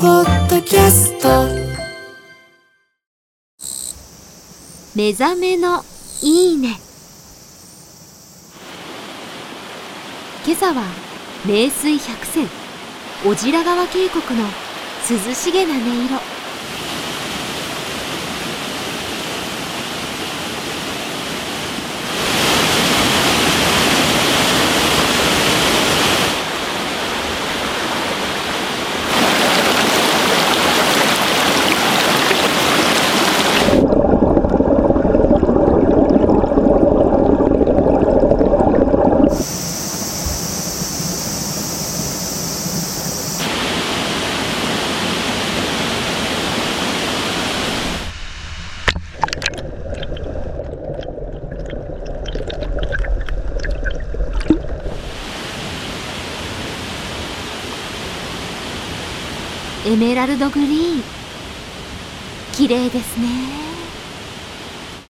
ポッドキャスト。目覚めのいいね。今朝は名水百選小白川渓谷の涼しげな音色。エメラルドグリーン。綺麗ですね。